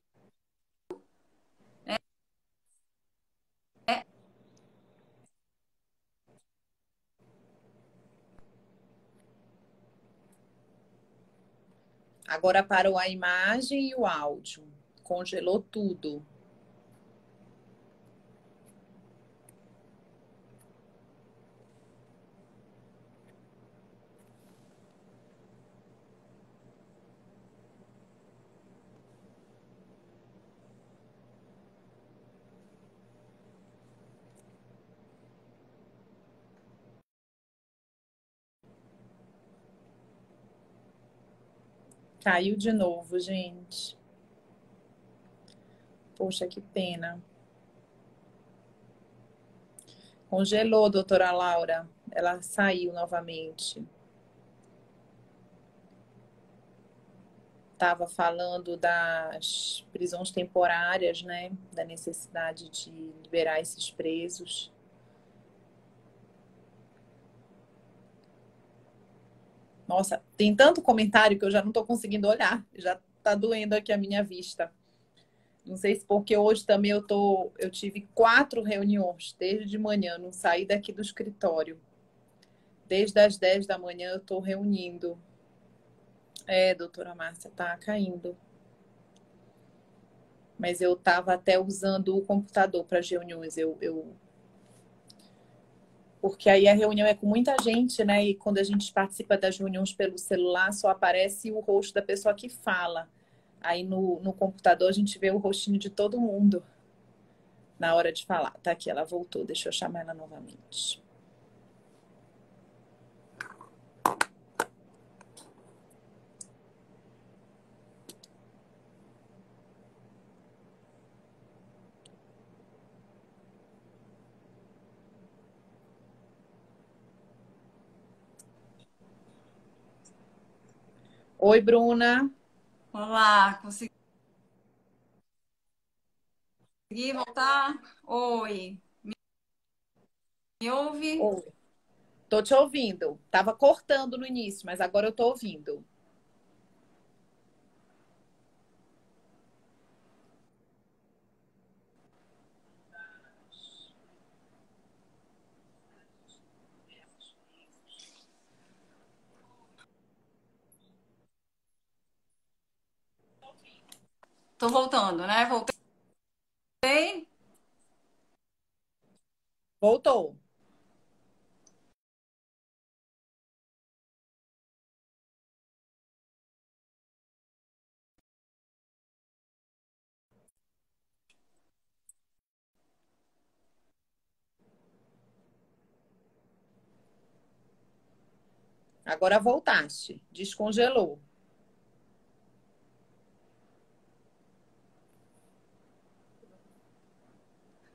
Agora parou a imagem e o áudio. Congelou tudo. Caiu de novo, gente. Poxa, que pena. Congelou, doutora Laura. Ela saiu novamente. Estava falando das prisões temporárias, né? Da necessidade de liberar esses presos. Nossa, tem tanto comentário que eu já não estou conseguindo olhar. Já está doendo aqui a minha vista. Não sei se porque hoje também eu tô, eu tive quatro reuniões desde de manhã, não saí daqui do escritório. Desde as 10 da manhã eu estou reunindo. É, doutora Márcia, tá caindo. Mas eu estava até usando o computador para as reuniões. Eu, eu porque aí a reunião é com muita gente, né? E quando a gente participa das reuniões pelo celular, só aparece o rosto da pessoa que fala. Aí no, no computador a gente vê o rostinho de todo mundo na hora de falar. Tá aqui, ela voltou, deixa eu chamar ela novamente. Oi, Bruna. Olá, consegui voltar? Oi. Me ouve? Oi. Tô te ouvindo. Tava cortando no início, mas agora eu tô ouvindo. Tô voltando, né? Voltei. Voltou. Agora voltaste, descongelou.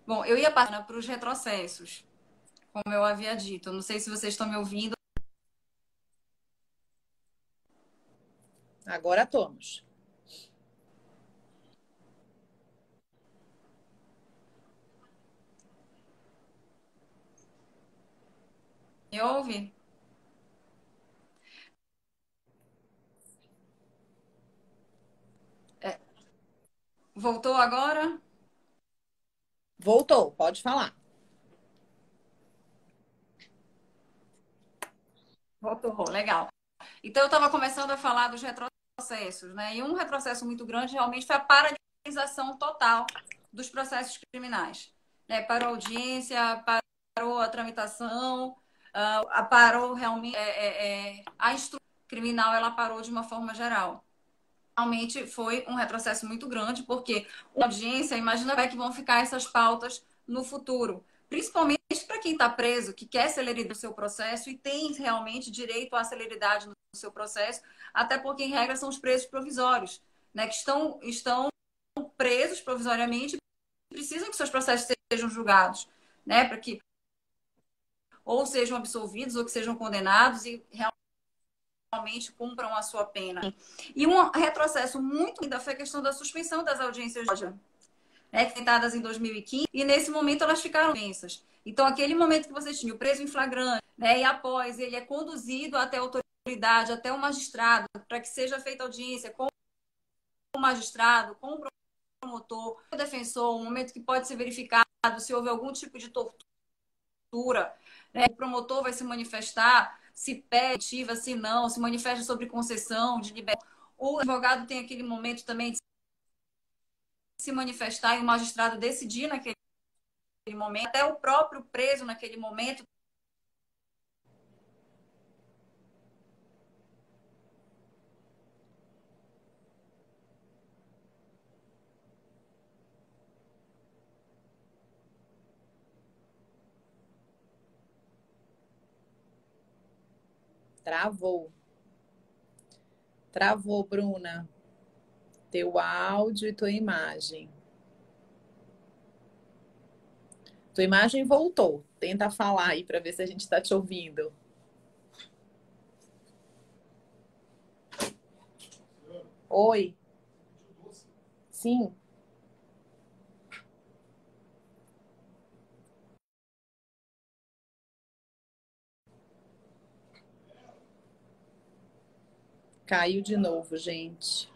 Bom, eu ia passar para os retrocessos, como eu havia dito. Não sei se vocês estão me ouvindo. Agora estamos. Me ouve? É. Voltou agora? Voltou, pode falar. Voltou, legal. Então, eu estava começando a falar dos retrocessos, né? E um retrocesso muito grande realmente foi a paralisação total dos processos criminais. Né? Parou a audiência, parou a tramitação, uh, parou realmente é, é, é, a instrução criminal, ela parou de uma forma geral. Realmente foi um retrocesso muito grande, porque a audiência, imagina como é que vão ficar essas pautas no futuro. Principalmente para quem está preso, que quer celeridade no seu processo e tem realmente direito à celeridade no seu processo, até porque, em regra, são os presos provisórios, né, que estão, estão presos provisoriamente e precisam que seus processos sejam julgados, né, para que ou sejam absolvidos ou que sejam condenados e realmente cumpram a sua pena. E um retrocesso muito ainda foi a questão da suspensão das audiências de né, tentadas em 2015, e nesse momento elas ficaram tensas. Então, aquele momento que você tinha o preso em flagrante, né, e após ele é conduzido até a autoridade, até o magistrado, para que seja feita audiência com o magistrado, com o promotor, o defensor, um momento que pode ser verificado se houve algum tipo de tortura, né, o promotor vai se manifestar se pede, se não, se manifesta sobre concessão de liberdade. O advogado tem aquele momento também de se manifestar e o magistrado decidir naquele momento, até o próprio preso naquele momento Travou. Travou, Bruna teu áudio e tua imagem. Tua imagem voltou. Tenta falar aí para ver se a gente está te ouvindo. Oi. Sim. Caiu de novo, gente.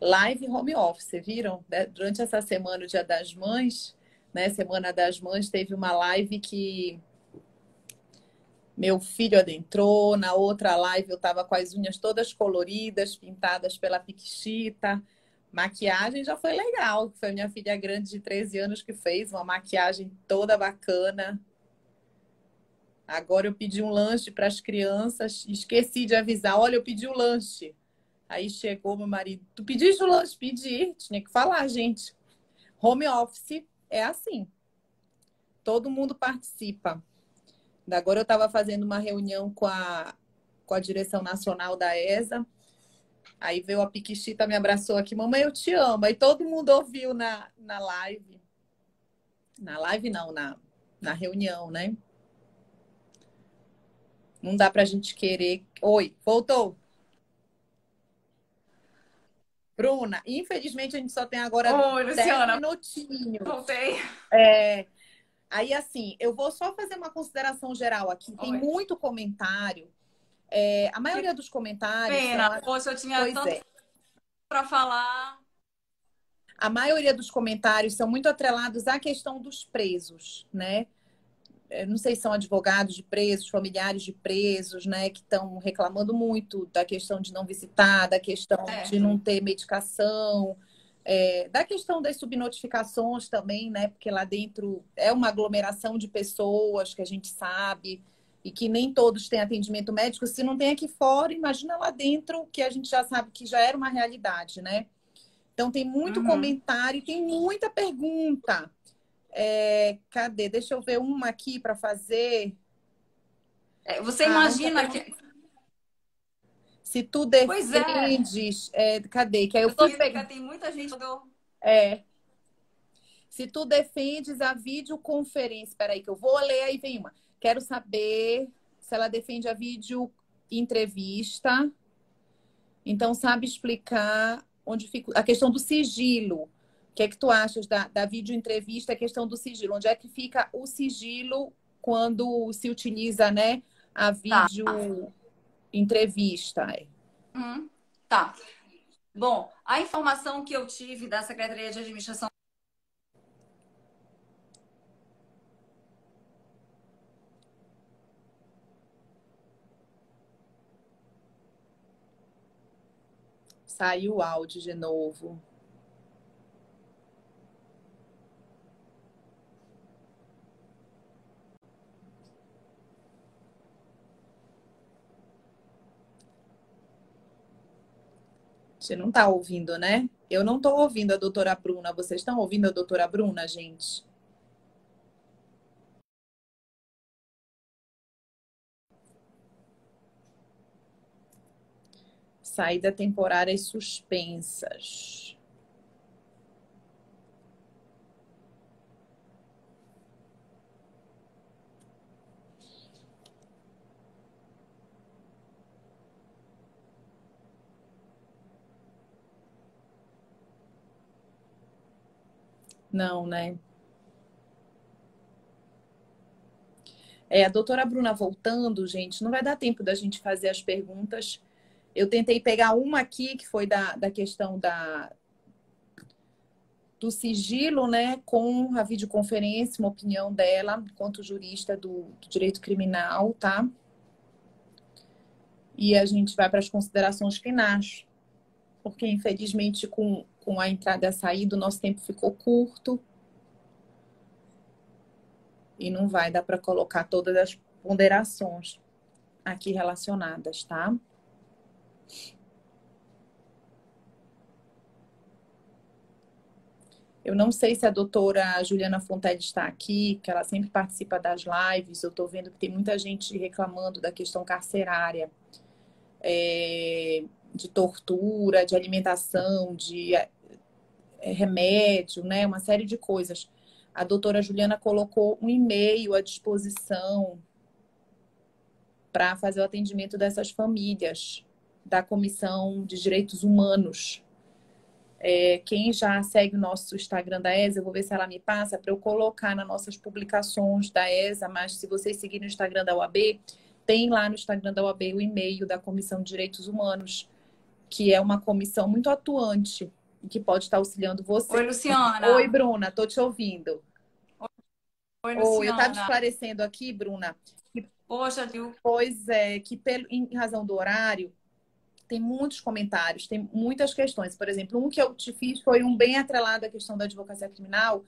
live home office, viram? Durante essa semana, o Dia das Mães, né? Semana das Mães, teve uma live que meu filho adentrou. Na outra live, eu estava com as unhas todas coloridas, pintadas pela Piquixita. Maquiagem já foi legal. Foi minha filha grande de 13 anos que fez uma maquiagem toda bacana. Agora eu pedi um lanche para as crianças. Esqueci de avisar. Olha, eu pedi o um lanche. Aí chegou meu marido, tu pediste o lanche? Pedi, tinha que falar, gente. Home office é assim. Todo mundo participa. Agora eu estava fazendo uma reunião com a, com a direção nacional da ESA. Aí veio a Piquixita, me abraçou aqui, mamãe, eu te amo. Aí todo mundo ouviu na, na live. Na live não, na, na reunião, né? Não dá pra gente querer. Oi, voltou. Bruna, infelizmente a gente só tem agora Oi, 10 Luciana. minutinhos. Voltei. É, aí, assim, eu vou só fazer uma consideração geral aqui. Tem Oi. muito comentário. É, a maioria dos comentários. Pena, são... poxa, eu tinha pois tanto é. para falar. A maioria dos comentários são muito atrelados à questão dos presos, né? Não sei se são advogados de presos, familiares de presos, né, que estão reclamando muito da questão de não visitar, da questão é. de não ter medicação, é, da questão das subnotificações também, né, porque lá dentro é uma aglomeração de pessoas que a gente sabe e que nem todos têm atendimento médico. Se não tem aqui fora, imagina lá dentro, que a gente já sabe que já era uma realidade, né? Então tem muito uhum. comentário, tem muita pergunta. É, cadê? Deixa eu ver uma aqui para fazer. É, você ah, imagina que. Se tu defendes. É. é. cadê? Que aí eu, eu fui pegar. Tem muita gente. É. Se tu defendes a videoconferência. Peraí, que eu vou ler aí, vem uma. Quero saber se ela defende a vídeo entrevista. Então, sabe explicar onde fica a questão do sigilo que é que tu achas da, da videoentrevista, a questão do sigilo? Onde é que fica o sigilo quando se utiliza, né, a tá. entrevista? Hum, tá. Bom, a informação que eu tive da Secretaria de Administração Saiu o áudio de novo. Você não está ouvindo, né? Eu não estou ouvindo a doutora Bruna. Vocês estão ouvindo a doutora Bruna, gente? Saída temporárias suspensas. Não, né? É, a doutora Bruna voltando, gente, não vai dar tempo da gente fazer as perguntas. Eu tentei pegar uma aqui, que foi da, da questão da, do sigilo, né, com a videoconferência, uma opinião dela, enquanto jurista do, do direito criminal, tá? E a gente vai para as considerações finais, porque infelizmente com com a entrada e a saída, o nosso tempo ficou curto. E não vai dar para colocar todas as ponderações aqui relacionadas, tá? Eu não sei se a doutora Juliana Fontelli está aqui, que ela sempre participa das lives. Eu estou vendo que tem muita gente reclamando da questão carcerária. É, de tortura, de alimentação, de remédio, né? Uma série de coisas. A doutora Juliana colocou um e-mail à disposição para fazer o atendimento dessas famílias da Comissão de Direitos Humanos. É, quem já segue o nosso Instagram da ESA, eu vou ver se ela me passa para eu colocar nas nossas publicações da ESA, mas se vocês seguirem o Instagram da UAB, tem lá no Instagram da UAB o e-mail da Comissão de Direitos Humanos, que é uma comissão muito atuante que pode estar auxiliando você. Oi, Luciana. Oi, Bruna, tô te ouvindo. Oi, Luciana. Oi, eu estava esclarecendo aqui, Bruna. Que, Poxa? Pois é, que pelo, em razão do horário, tem muitos comentários, tem muitas questões. Por exemplo, um que eu te fiz foi um bem atrelado à questão da advocacia criminal,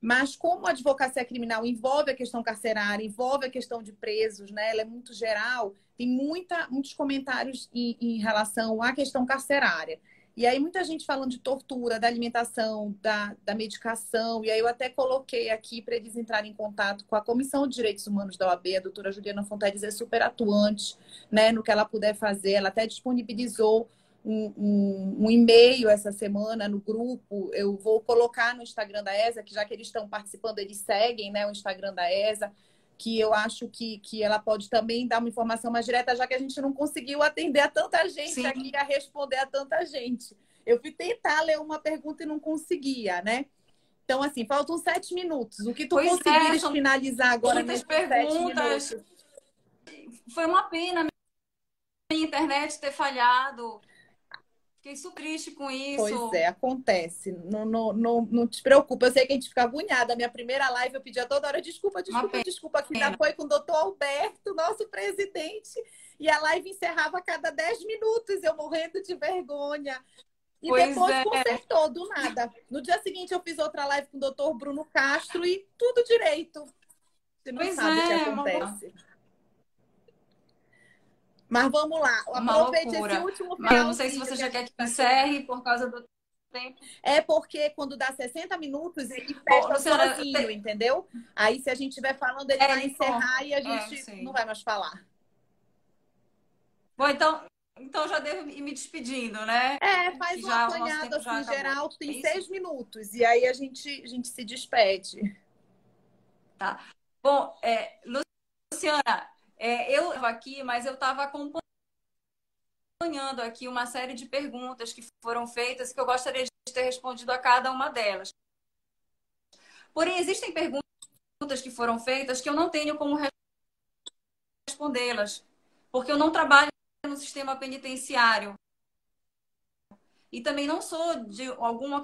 mas como a advocacia criminal envolve a questão carcerária, envolve a questão de presos, né? Ela é muito geral, tem muita, muitos comentários em, em relação à questão carcerária. E aí, muita gente falando de tortura, da alimentação, da, da medicação. E aí, eu até coloquei aqui para eles entrarem em contato com a Comissão de Direitos Humanos da OAB. A doutora Juliana Fonteles é super atuante né, no que ela puder fazer. Ela até disponibilizou um, um, um e-mail essa semana no grupo. Eu vou colocar no Instagram da ESA, que já que eles estão participando, eles seguem né, o Instagram da ESA que eu acho que, que ela pode também dar uma informação mais direta, já que a gente não conseguiu atender a tanta gente Sim. aqui, a responder a tanta gente. Eu fui tentar ler uma pergunta e não conseguia, né? Então, assim, faltam sete minutos. O que tu pois conseguires é, finalizar agora nesses perguntas. Foi uma pena a minha internet ter falhado. Fiquei super triste com isso. Pois é, acontece. Não, não, não, não te preocupa. Eu sei que a gente fica agoniada. A minha primeira live eu pedia toda hora desculpa, desculpa, desculpa. Que já foi com o doutor Alberto, nosso presidente. E a live encerrava a cada 10 minutos, eu morrendo de vergonha. E pois depois é. consertou do nada. No dia seguinte eu fiz outra live com o doutor Bruno Castro e tudo direito. Você não pois sabe o que é, acontece. Mas vamos lá. Aproveite esse último final. Eu não sei se você já quer que encerre por causa do tempo. É porque quando dá 60 minutos, ele fecha Bom, sozinho, tem... entendeu? Aí se a gente estiver falando, ele é, vai então, encerrar e a é, gente é, não vai mais falar. Bom, então, então já devo ir me despedindo, né? É, faz uma apanhada assim, geral, tem é seis minutos. E aí a gente, a gente se despede. Tá. Bom, é, Luciana, é, eu aqui, mas eu estava acompanhando aqui uma série de perguntas que foram feitas que eu gostaria de ter respondido a cada uma delas. Porém, existem perguntas que foram feitas que eu não tenho como respondê-las, porque eu não trabalho no sistema penitenciário. E também não sou de alguma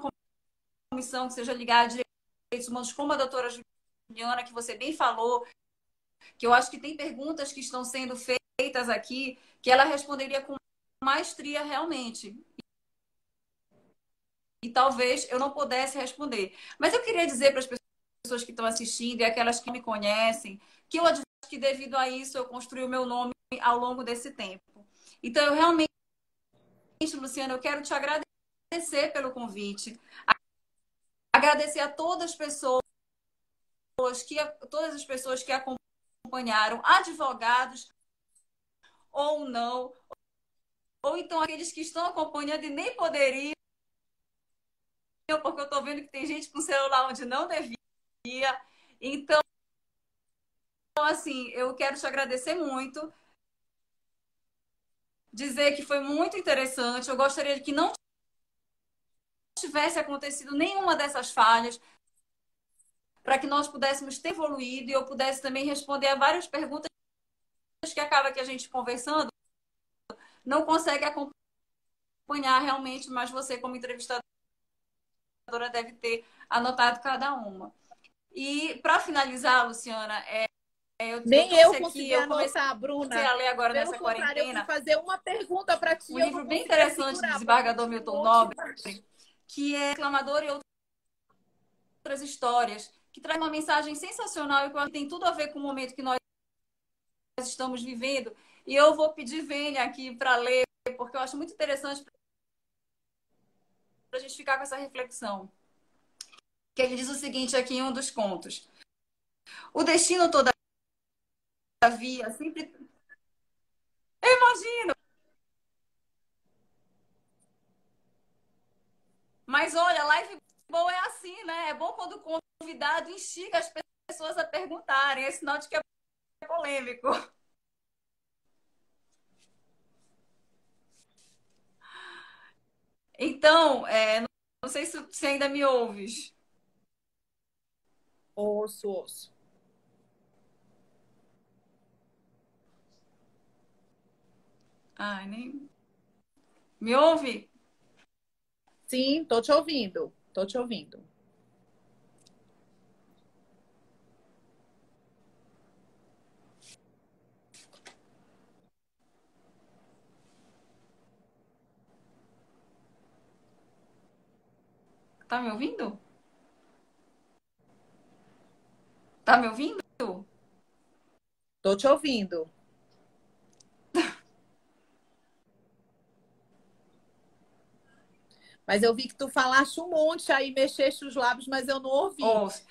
comissão que seja ligada a direitos humanos, como a doutora Juliana, que você bem falou, que eu acho que tem perguntas que estão sendo feitas aqui que ela responderia com maestria realmente. E talvez eu não pudesse responder. Mas eu queria dizer para as pessoas que estão assistindo e aquelas que me conhecem que eu acho que devido a isso eu construí o meu nome ao longo desse tempo. Então eu realmente Luciana, eu quero te agradecer pelo convite. Agradecer a todas as pessoas que todas as pessoas que acompanharam, advogados ou não, ou então aqueles que estão acompanhando e nem poderiam, porque eu estou vendo que tem gente com celular onde não devia. Então, assim, eu quero te agradecer muito. Dizer que foi muito interessante. Eu gostaria que não tivesse acontecido nenhuma dessas falhas, para que nós pudéssemos ter evoluído e eu pudesse também responder a várias perguntas que acaba que a gente conversando não consegue acompanhar realmente, mas você como entrevistadora deve ter anotado cada uma. E para finalizar, Luciana, é, eu, Nem eu, eu consegui anotar, eu Bruna. a ler agora Pelo nessa quarentena. Eu fazer uma pergunta para ti. Um livro bem interessante do desembargador Milton Nobre, que é Reclamador e Outras Histórias, que traz uma mensagem sensacional e que tem tudo a ver com o momento que nós estamos vivendo. E eu vou pedir Vênia aqui para ler, porque eu acho muito interessante para a gente ficar com essa reflexão. Que ele diz o seguinte aqui em um dos contos. O destino, todavia, sempre. Eu imagino! Mas olha, live boa é assim, né? É bom quando o convidado instiga as pessoas a perguntarem. É sinal de que é polêmico. Então, é, não sei se você ainda me ouves. Ouço, ouço. Ai, nem. Me ouve? Sim, tô te ouvindo. Tô te ouvindo. Tá me ouvindo? Tá me ouvindo? Tô te ouvindo. Mas eu vi que tu falaste um monte aí, mexeste os lábios, mas eu não ouvi.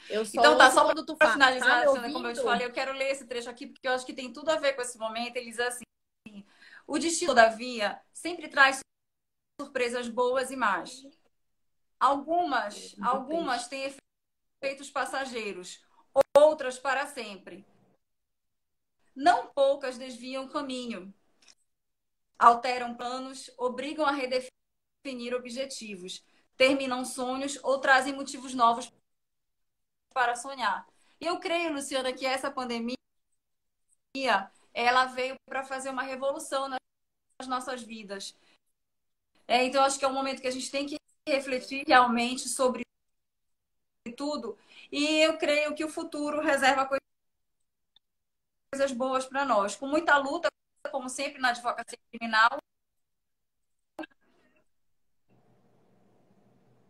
Eu só então tá, só quando tu fala. finalizar, tá como eu te falei, eu quero ler esse trecho aqui, porque eu acho que tem tudo a ver com esse momento. Ele diz assim, o destino, todavia, sempre traz surpresas boas e más. Algumas, algumas têm efeitos passageiros, outras para sempre. Não poucas desviam o caminho, alteram planos, obrigam a redefinir objetivos, terminam sonhos ou trazem motivos novos para sonhar. E eu creio, Luciana, que essa pandemia ela veio para fazer uma revolução nas nossas vidas. É, então, acho que é um momento que a gente tem que refletir realmente sobre tudo. E eu creio que o futuro reserva coisas boas para nós. Com muita luta, como sempre na advocacia criminal.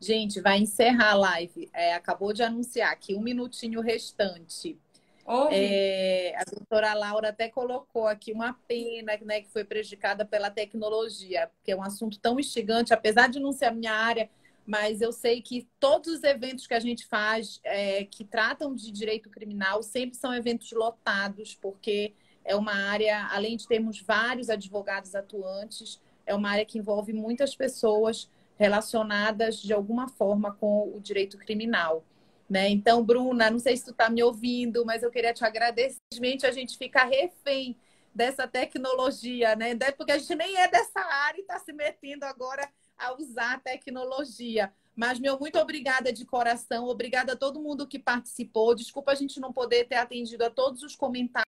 Gente, vai encerrar a live. É, acabou de anunciar aqui um minutinho restante. É, a doutora Laura até colocou aqui uma pena né, que foi prejudicada pela tecnologia, porque é um assunto tão instigante, apesar de não ser a minha área, mas eu sei que todos os eventos que a gente faz é, que tratam de direito criminal sempre são eventos lotados, porque é uma área, além de termos vários advogados atuantes, é uma área que envolve muitas pessoas relacionadas de alguma forma com o direito criminal. Né? Então, Bruna, não sei se tu está me ouvindo, mas eu queria te agradecer. Simplesmente a gente fica refém dessa tecnologia, né? Porque a gente nem é dessa área e está se metendo agora a usar a tecnologia. Mas, meu, muito obrigada de coração. Obrigada a todo mundo que participou. Desculpa a gente não poder ter atendido a todos os comentários